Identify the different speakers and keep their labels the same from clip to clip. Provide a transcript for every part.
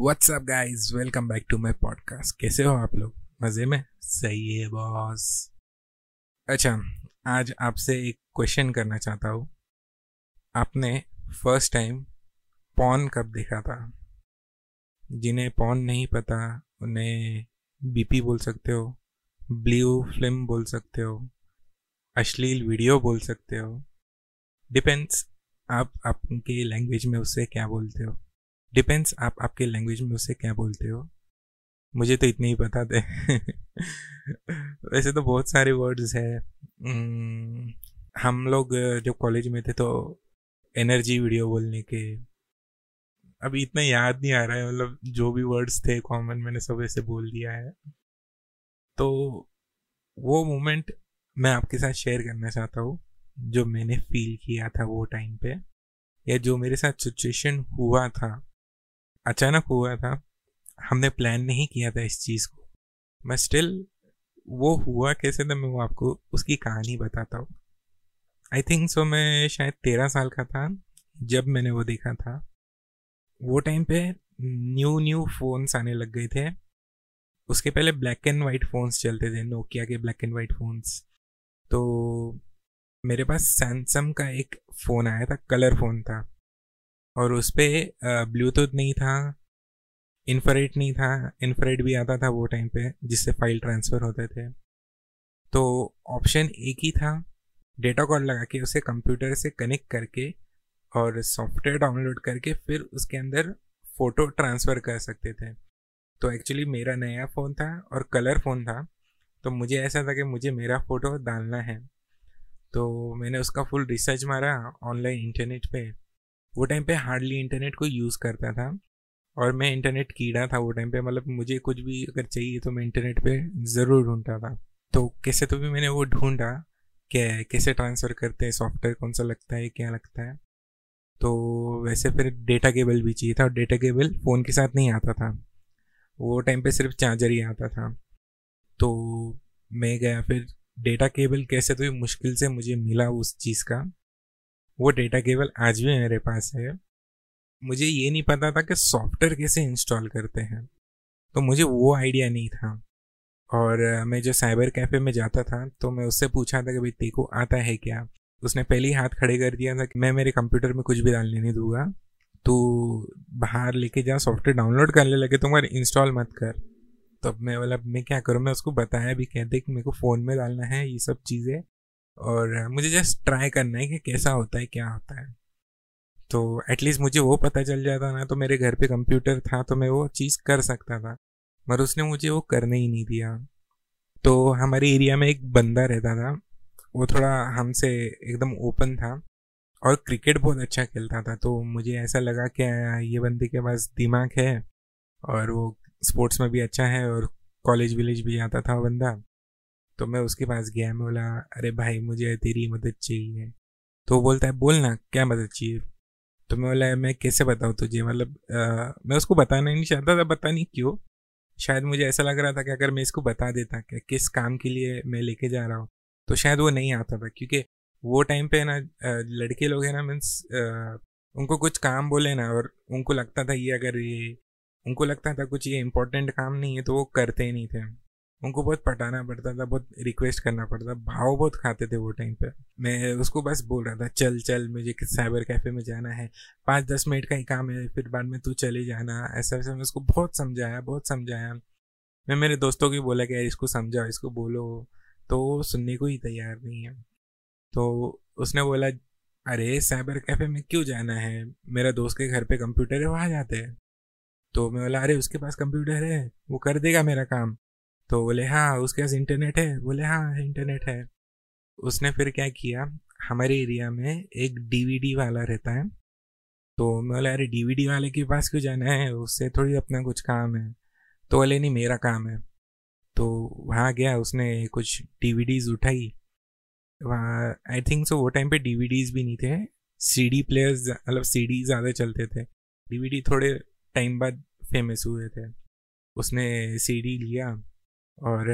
Speaker 1: What's up guys welcome back to my podcast कैसे हो आप लोग? मज़े में? सही है बॉस अच्छा आज आपसे एक क्वेश्चन करना चाहता हूँ। आपने फ़र्स्ट टाइम पॉन कब देखा था? जिन्हें पॉन नहीं पता, उन्हें बीपी बोल सकते हो ब्लू फ़िल्म बोल सकते हो, अश्लील वीडियो बोल सकते हो। डिपेंड्स आप, आपके लैंग्वेज में उससे क्या बोलते हो? डिपेंड्स आप आपके लैंग्वेज में उसे क्या बोलते हो? मुझे तो इतने ही पता थे। वैसे तो बहुत सारे वर्ड्स है। hmm, हम लोग जब कॉलेज में थे तो एनर्जी वीडियो बोलने के। अभी इतना याद नहीं आ रहा है मतलब जो भी वर्ड्स थे कॉमन मैंने सब ऐसे बोल दिया है। तो वो मोमेंट मैं आपके साथ शेयर करना चाहता हूँ जो मैंने फील किया था वो टाइम पे या जो मेरे साथ सिचुएशन हुआ था। अचानक हुआ था, हमने प्लान नहीं किया था इस चीज़ को। मैं स्टिल वो हुआ कैसे था मैं वो आपको उसकी कहानी बताता हूँ। आई थिंक सो मैं शायद तेरह साल का था, जब मैंने वो देखा था। वो टाइम पे न्यू न्यू फोन्स आने लग गए थे। उसके पहले ब्लैक एंड वाइट फ़ोन्स चलते थे नोकिया के ब्लैक एंड वाइट फ़ोन्स तो मेरे पास सैमसंग का एक फ़ोन आया था कलर फ़ोन था। और उस पर ब्लूटूथ नहीं था इन्फ्रारेड नहीं था इन्फ्रारेड भी आता था वो टाइम पे, जिससे फ़ाइल ट्रांसफ़र होते थे। तो ऑप्शन एक ही था डेटा कॉल लगा के उसे कंप्यूटर से कनेक्ट करके और सॉफ्टवेयर डाउनलोड करके फिर उसके अंदर फ़ोटो ट्रांसफ़र कर सकते थे। तो एक्चुअली मेरा नया फ़ोन था और कलर फ़ोन था तो मुझे ऐसा था कि मुझे मेरा फ़ोटो डालना है। तो मैंने उसका फुल रिसर्च मारा ऑनलाइन इंटरनेट पे। वो टाइम पे हार्डली इंटरनेट को यूज़ करता था और मैं इंटरनेट कीड़ा था वो टाइम पे मतलब मुझे कुछ भी अगर चाहिए तो मैं इंटरनेट पे ज़रूर ढूंढता था। तो कैसे तो भी मैंने वो ढूंढा, क्या कैसे ट्रांसफ़र करते हैं सॉफ्टवेयर कौन सा लगता है, क्या लगता है। तो वैसे फिर डेटा केबल भी चाहिए था और डेटा केबल फ़ोन के साथ नहीं आता था। वो टाइम पे सिर्फ़ चार्जर ही आता था। तो मैं गया फिर डेटा केबल कैसे तो भी मुश्किल से मुझे मिला उस चीज़ का। वो डेटा केबल आज भी मेरे पास है। मुझे ये नहीं पता था कि सॉफ्टवेयर कैसे इंस्टॉल करते हैं। तो मुझे वो आइडिया नहीं था। और मैं जो साइबर कैफ़े में जाता था तो मैं उससे पूछा था कि भाई, तेरे को आता है क्या? उसने पहले ही हाथ खड़े कर दिया था कि, मैं मेरे कंप्यूटर में कुछ भी डालने नहीं दूँगा। तू बाहर लेके जा सॉफ्टवेयर डाउनलोड करने लगे तो तुम्हारे इंस्टॉल मत कर। तो मैं बोला, मैं क्या करूँ? मैं उसको बताया भी कहते कि मेरे को फ़ोन में डालना है, ये सब चीज़ें। और मुझे जस्ट ट्राई करना है कि कैसा होता है, क्या होता है। तो एटलीस्ट मुझे वो पता चल जाता ना तो मेरे घर पे कंप्यूटर था तो मैं वो चीज़ कर सकता था मगर उसने मुझे वो करने ही नहीं दिया। तो हमारे एरिया में एक बंदा रहता था, वो थोड़ा हमसे एकदम ओपन था और क्रिकेट बहुत अच्छा खेलता था तो मुझे ऐसा लगा कि ये बंदे के पास दिमाग है और वो स्पोर्ट्स में भी अच्छा है और कॉलेज विलेज भी आता था बंदा। तो मैं उसके पास गया, मैं बोला, अरे भाई, मुझे तेरी मदद चाहिए। तो बोलता है बोलना क्या मदद चाहिए? तो मैं बोला, मैं कैसे बताऊँ तुझे? मतलब मैं उसको बताना नहीं चाहता था, पता नहीं क्यों। शायद मुझे ऐसा लग रहा था कि अगर मैं इसको बता देता कि किस काम के लिए मैं लेके जा रहा हूँ तो शायद वो नहीं आता था। क्योंकि वो टाइम पे ना लड़के लोग हैं ना, मीन्स उनको कुछ काम बोले ना, और उनको लगता था ये अगर ये, उनको लगता था कुछ ये इंपॉर्टेंट काम नहीं है तो वो करते नहीं थे। उनको बहुत पटाना पड़ता था, बहुत रिक्वेस्ट करना पड़ता था। भाव बहुत खाते थे वो टाइम पे। मैं उसको बस बोल रहा था, चल चल, मुझे साइबर कैफ़े में जाना है। पाँच, दस मिनट का ही काम है, फिर बाद में तू चले जाना। ऐसा वैसा मैं उसको बहुत समझाया बहुत समझाया। मैं मेरे दोस्तों को बोला कि, यार, इसको समझाओ, इसको बोलो। तो सुनने को ही तैयार नहीं है। तो उसने बोला, अरे साइबर कैफ़े में क्यों जाना है? मेरा दोस्त के घर पे कंप्यूटर है, वहाँ जाते हैं। तो मैं बोला, अरे, उसके पास कंप्यूटर है, वो कर देगा मेरा काम। तो बोले हाँ उसके पास इंटरनेट है। बोले हाँ इंटरनेट है। उसने फिर क्या किया, हमारे एरिया में एक डीवीडी वाला रहता है। तो मैं बोला, अरे डीवीडी वाले के पास क्यों जाना है? उससे थोड़ी अपना कुछ काम है। तो बोले, नहीं, मेरा काम है। तो वहाँ गया, उसने कुछ डीवीडीज उठाई। वहाँ आई थिंक सो वो टाइम पे डीवीडीज भी नहीं थे। सीडी प्लेयर्स मतलब सीडी ज़्यादा चलते थे। डीवीडी थोड़े टाइम बाद फ़ेमस हुए थे। उसने सीडी लिया। और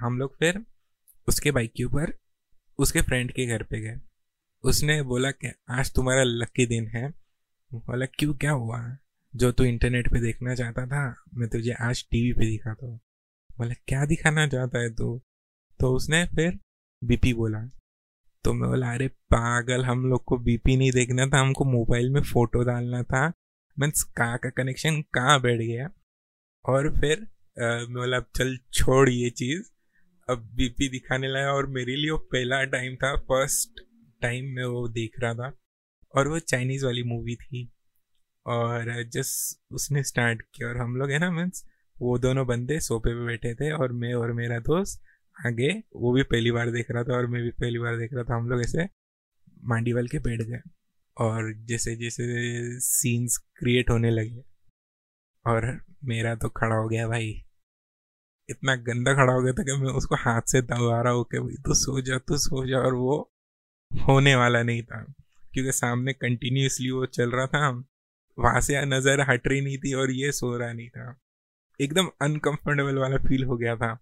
Speaker 1: हम लोग फिर उसके बाइक के ऊपर, उसके फ्रेंड के घर पे गए। उसने बोला कि, आज तुम्हारा लकी दिन है। बोला, क्यों? क्या हुआ? जो तू इंटरनेट पे देखना चाहता था, मैं तुझे आज टीवी पे दिखाता हूँ। बोला, क्या दिखाना चाहता है तू? तो उसने फिर बीपी बोला। तो मैं बोला, अरे पागल, हम लोग को बीपी नहीं देखना था, हमको मोबाइल में फ़ोटो डालना था। मीन्स कहाँ का कनेक्शन कहाँ बैठ गया? और फिर बोला चल छोड़ ये चीज़। अब बीपी दिखाने लगा और मेरे लिए वो पहला टाइम था फ़र्स्ट टाइम मैं वो देख रहा था। और वो चाइनीज़ वाली मूवी थी। और जस्ट उसने स्टार्ट किया और हम लोग है ना मीन्स वो दोनों बंदे सोफे पे बैठे थे और मैं और मेरा दोस्त आगे वो भी पहली बार देख रहा था और मैं भी पहली बार देख रहा था। हम लोग ऐसे मांडीवल के बैठ गए और जैसे जैसे सीन्स क्रिएट होने लगे। और मेरा तो खड़ा हो गया भाई। इतना गंदा खड़ा हो गया था कि मैं उसको हाथ से दबा रहा हूँ कि भाई तू सो जा तो सो जा, और वो होने वाला नहीं था। क्योंकि सामने कंटिन्यूसली वो चल रहा था, वहाँ से नज़र हट रही नहीं थी और ये सो रहा नहीं था। एकदम अनकंफर्टेबल वाला फील हो गया था।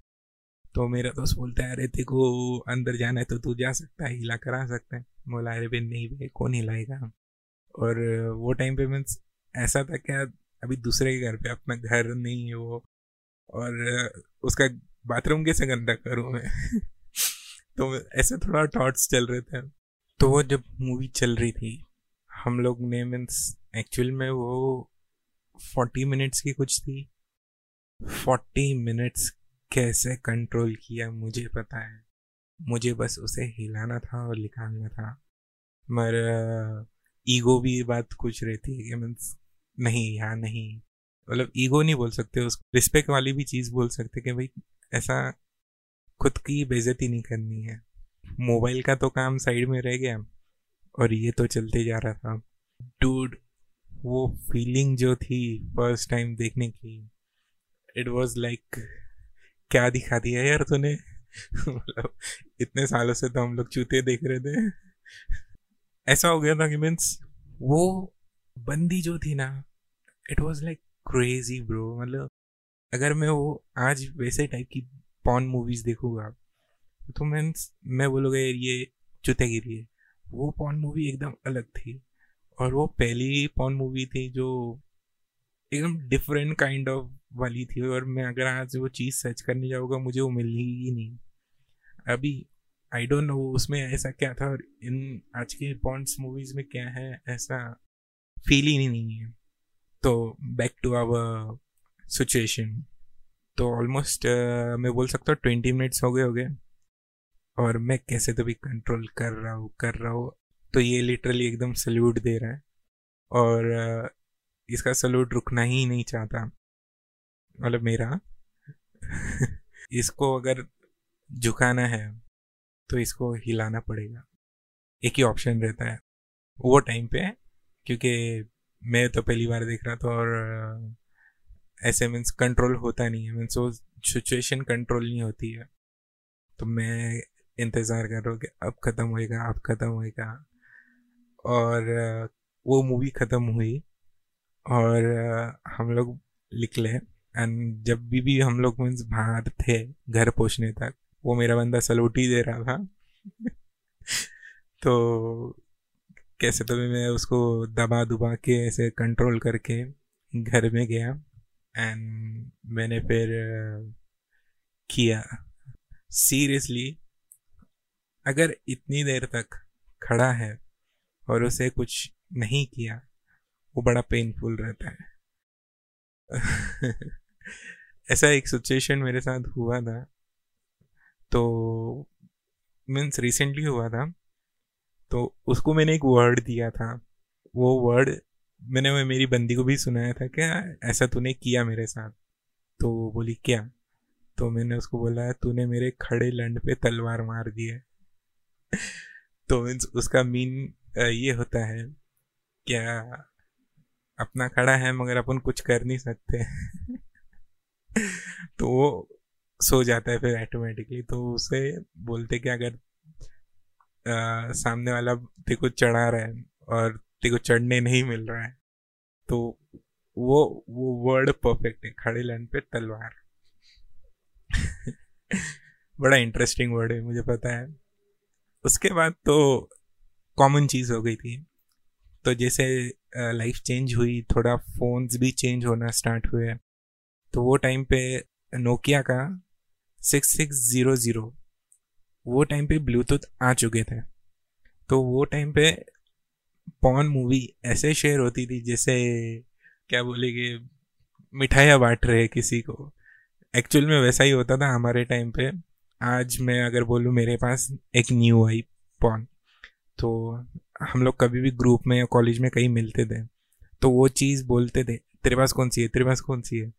Speaker 1: तो मेरा दोस्त बोलता है, अरे देखो, अंदर जाना है तो तू जा सकता है, हिला करा सकता है। बोला, अरे भाई नहीं भाई, कौन हिलाएगा? और वो टाइम पे मीन्स ऐसा था क्या अभी दूसरे के घर पे अपना घर नहीं है वो। और उसका बाथरूम कैसे गंदा करूँ मैं तो ऐसे थोड़ा थॉट्स चल रहे थे। तो वो जब मूवी चल रही थी, हम लोग ने मीन्स एक्चुअल में वो फोर्टी मिनट्स की कुछ थी। फोर्टी मिनट्स कैसे कंट्रोल किया मुझे पता है। मुझे बस उसे हिलाना था और निकालना था। मगर ईगो भी बात कुछ रहती है कि मीन्स नहीं यहाँ नहीं। मतलब ईगो नहीं बोल सकते उसको रिस्पेक्ट वाली भी चीज़ बोल सकते कि भाई ऐसा खुद की बेजती नहीं करनी है। मोबाइल का तो काम साइड में रह गया और ये तो चलते जा रहा था। डूड वो फीलिंग जो थी फ़र्स्ट टाइम देखने की इट वॉज़ लाइक क्या दिखा दिया यार तूने? मतलब इतने सालों से तो हम लोग चूते देख रहे थे। ऐसा हो गया था कि मीन्स वो बंदी जो थी ना it was like crazy bro मतलब अगर मैं वो आज वैसे टाइप की पॉन मूवीज़ देखूँगा तो मैं मैं बोलूँगा यार ये चुतेगिरी है। वो पॉन मूवी एकदम अलग थी। और वो पहली पॉन मूवी थी जो एकदम डिफरेंट काइंड ऑफ़ वाली थी। और मैं अगर आज वो चीज़ सर्च करने जाऊँगा, मुझे वो मिली ही नहीं। अभी आई डोंट नो उसमें ऐसा क्या था और इन आज के पॉन्स मूवीज़ में क्या है ऐसा फील ही नहीं है। तो बैक टू आवर सिचुएशन तो ऑलमोस्ट uh, मैं बोल सकता हूँ ट्वेंटी मिनट्स हो गए हो गए। और मैं कैसे तो भी कंट्रोल कर रहा हूँ कर रहा हूँ। तो ये लिटरली एकदम सल्यूट दे रहा है। और uh, इसका सल्यूट रुकना ही नहीं चाहता। मतलब मेरा। इसको अगर झुकाना है तो इसको हिलाना पड़ेगा। एक ही ऑप्शन रहता है। वो टाइम पे क्योंकि मैं तो पहली बार देख रहा था और ऐसे मीन्स कंट्रोल होता नहीं है मीन्स वो सिचुएशन कंट्रोल नहीं होती है। तो मैं इंतज़ार कर रहा हूँ कि अब ख़त्म होएगा, अब ख़त्म होएगा। और वो मूवी ख़त्म हुई और हम लोग निकले एंड जब भी भी हम लोग मीन्स बाहर थे, घर पहुँचने तक, वो मेरा बंदा सलूटी दे रहा था। तो कैसे तो मैं उसको दबा दुबा के ऐसे कंट्रोल करके घर में गया एंड मैंने फिर किया। सीरियसली अगर इतनी देर तक खड़ा है और उसे कुछ नहीं किया, वो बड़ा पेनफुल रहता है। ऐसा एक सिचुएशन मेरे साथ हुआ था। तो मीन्स रिसेंटली हुआ था। तो उसको मैंने एक वर्ड दिया था। वो वर्ड मैंने मेरी बंदी को भी सुनाया था क्या ऐसा तूने किया मेरे साथ। तो वो बोली, क्या? तो मैंने उसको बोला, तूने मेरे खड़े लंड पे तलवार मार दी है। तो मीन्स उसका मीन ये होता है, क्या अपना खड़ा है मगर अपन कुछ कर नहीं सकते? तो वो सो जाता है फिर ऑटोमेटिकली तो उसे बोलते कि अगर आ, सामने वाला तेरे को चढ़ा रहा है और तेरे को चढ़ने नहीं मिल रहा है। तो वो वो वर्ड परफेक्ट है खड़े लैंड पे तलवार। बड़ा इंटरेस्टिंग वर्ड है मुझे पता है। उसके बाद तो कॉमन चीज़ हो गई थी। तो जैसे लाइफ चेंज हुई थोड़ा फोन्स भी चेंज होना स्टार्ट हुए तो वो टाइम पे नोकिया का सिक्स सिक्स ज़ीरो ज़ीरो वो टाइम पे ब्लूटूथ आ चुके थे। तो वो टाइम पे पॉन मूवी ऐसे शेयर होती थी जैसे, क्या बोलेंगे मिठाइयाँ बांट रहे किसी को। एक्चुअल में वैसा ही होता था हमारे टाइम पे। आज मैं अगर बोलूँ मेरे पास एक न्यू आई पॉन तो हम लोग कभी भी ग्रुप में या कॉलेज में कहीं मिलते थे। तो वो चीज़ बोलते थे, तेरे पास कौन सी है? तेरे पास कौन सी है?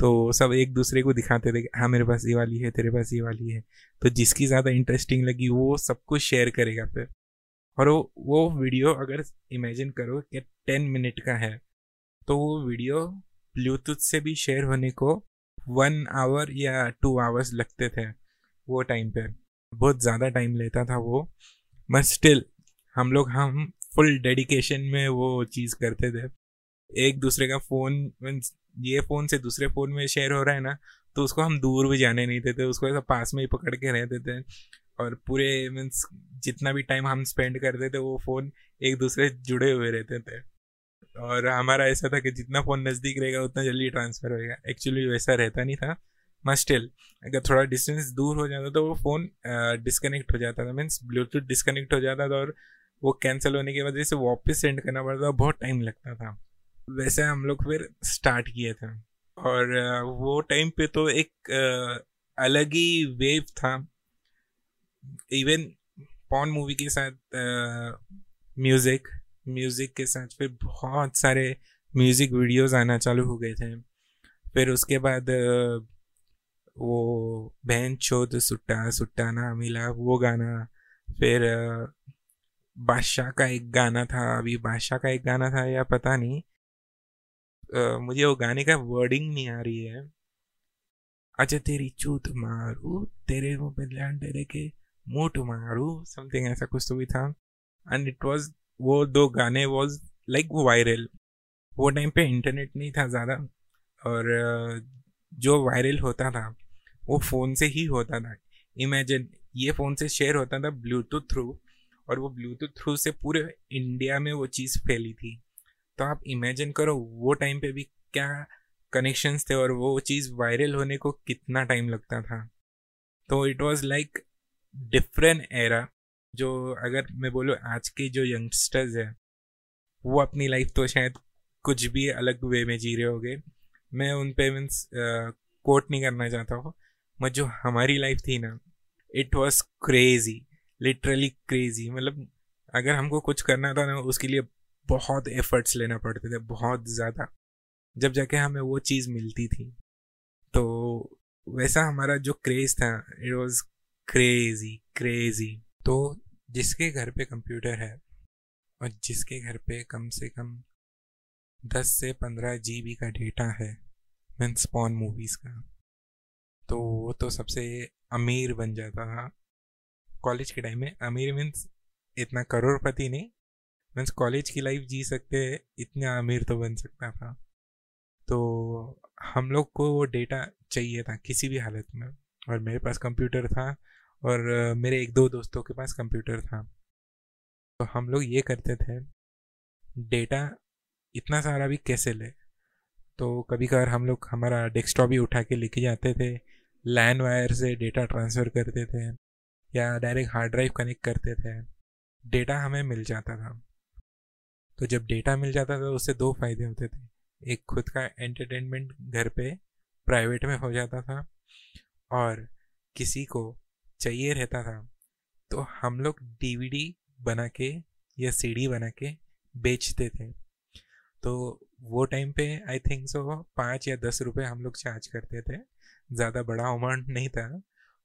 Speaker 1: तो सब एक दूसरे को दिखाते थे हाँ मेरे पास ये वाली है, तेरे पास ये वाली है। तो जिसकी ज़्यादा इंटरेस्टिंग लगी, वो सब कुछ शेयर करेगा फिर। और वो वो वीडियो अगर इमेजिन करो कि टेन मिनट का है तो वो वीडियो ब्लूटूथ से भी शेयर होने को वन आवर या टू आवर्स लगते थे वो टाइम पे। बहुत ज़्यादा टाइम लेता था वो बट स्टिल हम लोग, हम फुल डेडिकेशन में वो चीज़ करते थे। एक दूसरे का फ़ोन ये फ़ोन से दूसरे फ़ोन में शेयर हो रहा है ना तो उसको हम दूर भी जाने नहीं देते, उसको ऐसा पास में ही पकड़ के रहते थे और पूरे मीन्स जितना भी टाइम हम स्पेंड करते थे, वो फ़ोन एक दूसरे जुड़े हुए रहते थे। और हमारा ऐसा था कि जितना फ़ोन नज़दीक रहेगा, उतना जल्दी ट्रांसफ़र होएगा। एक्चुअली वैसा रहता नहीं था मस्टिल अगर थोड़ा डिस्टेंस दूर हो जाता तो वो फ़ोन डिस्कनेक्ट हो जाता था। मीन्स ब्लूटूथ डिस्कनेक्ट हो जाता था और वो कैंसिल होने की वजह से वापस सेंड करना पड़ता था, बहुत टाइम लगता था। वैसे हम लोग फिर स्टार्ट किए थे। और वो टाइम पे तो एक अलग ही वेव था। इवन पॉन मूवी के साथ म्यूज़िक म्यूज़िक के साथ फिर बहुत सारे म्यूज़िक वीडियोस आना चालू हो गए थे। फिर उसके बाद वो बहन चौध सुट्टा सुट्टा ना मिला, वो गाना। फिर बादशाह का एक गाना था, अभी बादशाह का एक गाना था या पता नहीं। मुझे वो गाने का वर्डिंग नहीं आ रही है। अच्छा तेरी चूत मारू, तेरे मुँह पे तेरे के मोट मारू समथिंग ऐसा कुछ तो भी था। एंड इट वाज वो दो गाने वाज लाइक वो वायरल वो टाइम पे इंटरनेट नहीं था ज़्यादा। और जो वायरल होता था, वो फ़ोन से ही होता था। इमेजिन ये फ़ोन से शेयर होता था ब्लूटूथ थ्रू और वो ब्लूटूथ थ्रू से पूरे इंडिया में वो चीज़ फैली थी। तो आप इमेजिन करो, वो टाइम पे भी क्या कनेक्शंस थे और वो चीज़ वायरल होने को कितना टाइम लगता था। तो it was like different era जो अगर मैं बोलूँ आज के जो यंगस्टर्स हैं, वो अपनी लाइफ तो शायद कुछ भी अलग वे में जी रहे होंगे। मैं उन पे मीन्स कोट नहीं करना चाहता हूँ, मत जो हमारी लाइफ थी ना it was crazy literally crazy मतलब अगर हमको कुछ करना था ना, उसके लिए बहुत एफर्ट्स लेना पड़ते थे, बहुत ज़्यादा। जब जाके हमें वो चीज़ मिलती थी तो वैसा हमारा जो क्रेज था इट वॉज़ क्रेजी क्रेजी तो जिसके घर पे कंप्यूटर है, और जिसके घर पे कम से कम दस से पंद्रह जीबी का डेटा है मीन्स पॉन मूवीज़ का तो वो तो सबसे अमीर बन जाता था। कॉलेज के टाइम में अमीर मीन्स इतना करोड़पति नहीं मीन्स कॉलेज की लाइफ जी सकते इतना अमीर तो बन सकता था। तो हम लोग को वो डेटा चाहिए था किसी भी हालत में। और मेरे पास कंप्यूटर था और मेरे एक दो दोस्तों के पास कंप्यूटर था। तो हम लोग ये करते थे, डेटा इतना सारा भी कैसे ले? तो कभी कभार हम लोग हमारा डेस्कटॉप ही उठा के लेके जाते थे लैंड वायर से डेटा ट्रांसफ़र करते थे या डायरेक्ट हार्ड ड्राइव कनेक्ट करते थे। डेटा हमें मिल जाता था। तो जब डेटा मिल जाता था, उससे दो फ़ायदे होते थे। एक, खुद का एंटरटेनमेंट घर पे प्राइवेट में हो जाता था और किसी को चाहिए रहता था तो हम लोग डीवीडी बना के या सीडी बना के बेचते थे। तो वो टाइम पे आई थिंक सो पाँच या दस रुपए हम लोग चार्ज करते थे। ज़्यादा बड़ा अमाउंट नहीं था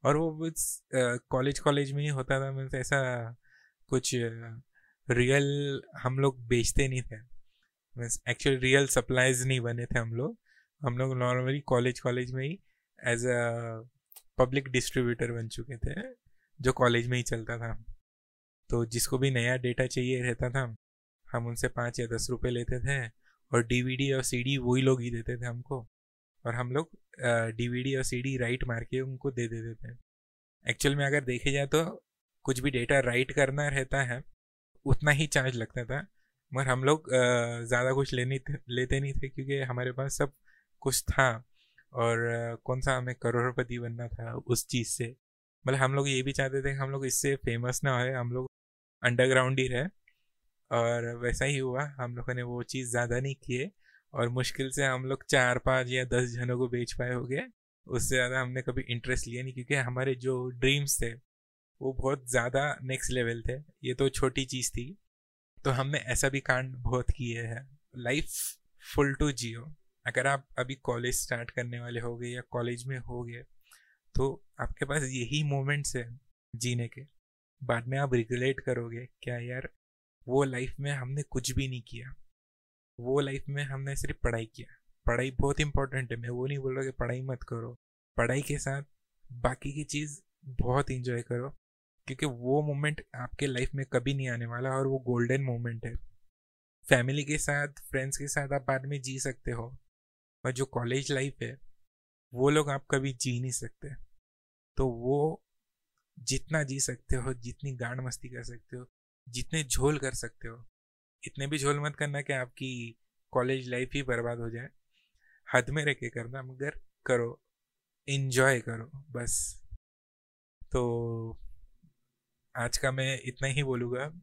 Speaker 1: और वो कॉलेज कॉलेज में ही होता था। मीन्स ऐसा कुछ रियल हम लोग बेचते नहीं थे। मीन्स एक्चुअल रियल सप्लाईज नहीं बने थे हम लोग। हम लोग नॉर्मली कॉलेज कॉलेज में ही एज अ पब्लिक डिस्ट्रीब्यूटर बन चुके थे, जो कॉलेज में ही चलता था। तो जिसको भी नया डेटा चाहिए रहता था, हम उनसे पाँच या दस रुपये लेते थे और डीवीडी और सीडी वही लोग ही देते थे हमको। और हम लोग डीवीडी और सीडी राइट मार के उनको दे देते थे। एक्चुअल में अगर देखे जाए तो कुछ भी डेटा राइट करना रहता है उतना ही चार्ज लगता था, मगर हम लोग ज़्यादा कुछ लेने लेते नहीं थे क्योंकि हमारे पास सब कुछ था और कौन सा हमें करोड़पति बनना था उस चीज़ से। मतलब हम लोग ये भी चाहते थे कि हम लोग इससे फ़ेमस ना हो हम लोग अंडरग्राउंड ही रहे और वैसा ही हुआ, हम लोगों ने वो चीज़ ज़्यादा नहीं किए और मुश्किल से हम लोग चार, पाँच या दस जनों को बेच पाए हो गए उससे ज़्यादा हमने कभी इंटरेस्ट लिया नहीं क्योंकि हमारे जो ड्रीम्स थे वो बहुत ज़्यादा नेक्स्ट लेवल थे। ये तो छोटी चीज़ थी। तो हमने ऐसा भी कांड बहुत किए हैं। लाइफ फुल टू जियो अगर आप अभी कॉलेज स्टार्ट करने वाले हो गए या कॉलेज में हो गए तो आपके पास यही मोमेंट्स है जीने के। बाद में आप रिगुलेट करोगे, क्या यार, वो लाइफ में हमने कुछ भी नहीं किया। वो लाइफ में हमने सिर्फ़ पढ़ाई किया। पढ़ाई बहुत इंपॉर्टेंट है। मैं वो नहीं बोल रहा कि पढ़ाई मत करो। पढ़ाई के साथ बाकी की चीज़ बहुत इंजॉय करो। क्योंकि वो मोमेंट आपके लाइफ में कभी नहीं आने वाला और वो गोल्डन मोमेंट है। फैमिली के साथ फ्रेंड्स के साथ आप बाद में जी सकते हो। और जो कॉलेज लाइफ है, वो लोग आप कभी जी नहीं सकते। तो वो जितना जी सकते हो, जितनी गांड मस्ती कर सकते हो, जितने झोल कर सकते हो, इतने भी झोल मत करना कि आपकी कॉलेज लाइफ ही बर्बाद हो जाए। हद में रह के करना, मगर करो। इन्जॉय करो, बस। तो आज का मैं इतना ही बोलूँगा।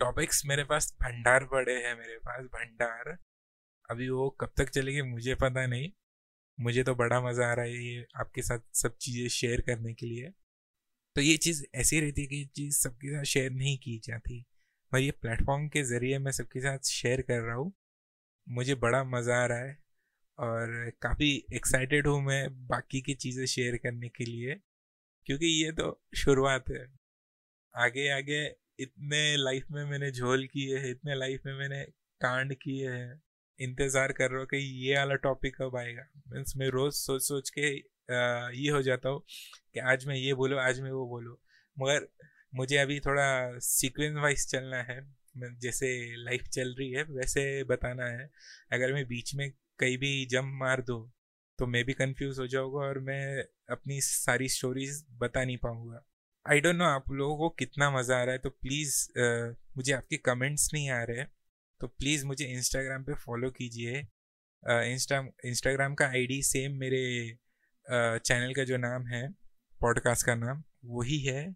Speaker 1: टॉपिक्स मेरे पास भंडार पड़े हैं, मेरे पास भंडार। अभी वो कब तक चलेगी मुझे पता नहीं। मुझे तो बड़ा मज़ा आ रहा है ये आपके साथ सब चीज़ें शेयर करने के लिए। तो ये चीज़ ऐसी रहती है कि चीज़ सबके साथ शेयर नहीं की जाती। मैं ये प्लेटफॉर्म के ज़रिए मैं सबके साथ शेयर कर रहा हूँ। मुझे बड़ा मज़ा आ रहा है और काफ़ी एक्साइटेड हूँ मैं बाकी की चीज़ें शेयर करने के लिए। क्योंकि ये तो शुरुआत है। आगे आगे इतने लाइफ में मैंने झोल किए हैं, इतने लाइफ में मैंने कांड किए हैं। इंतज़ार कर रहा हूँ कि ये वाला टॉपिक कब आएगा। मीन्स मैं रोज़ सोच सोच के ये हो जाता हूँ कि आज मैं ये बोलूँ, आज मैं वो बोलूँ। मगर मुझे अभी थोड़ा सीक्वेंस वाइज चलना है। जैसे लाइफ चल रही है, वैसे बताना है। अगर मैं बीच में कहीं भी जंप मार दूँ तो मैं भी कंफ्यूज हो जाऊँगा और मैं अपनी सारी स्टोरीज बता नहीं पाऊँगा। आई डोंट नो आप लोगों को कितना मज़ा आ रहा है तो प्लीज़ मुझे आपके कमेंट्स नहीं आ रहे तो प्लीज़ मुझे इंस्टाग्राम पे फॉलो कीजिए। इंस्टा इंस्टाग्राम का आईडी सेम मेरे चैनल का जो नाम है पॉडकास्ट का नाम, वही है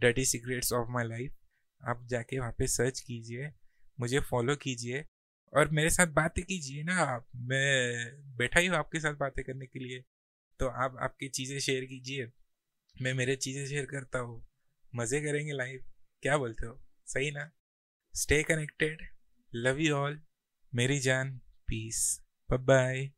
Speaker 1: dirty secrets of my life आप जाके वहाँ पे सर्च कीजिए, मुझे फॉलो कीजिए और मेरे साथ बातें कीजिए ना आप। मैं बैठा ही हूँ आपके साथ बातें करने के लिए तो आप, आपकी चीज़ें शेयर कीजिए। मैं मेरे चीज़ें शेयर करता हूँ। मज़े करेंगे लाइफ क्या बोलते हो? सही ना? Stay connected love you all मेरी जान। Piece bye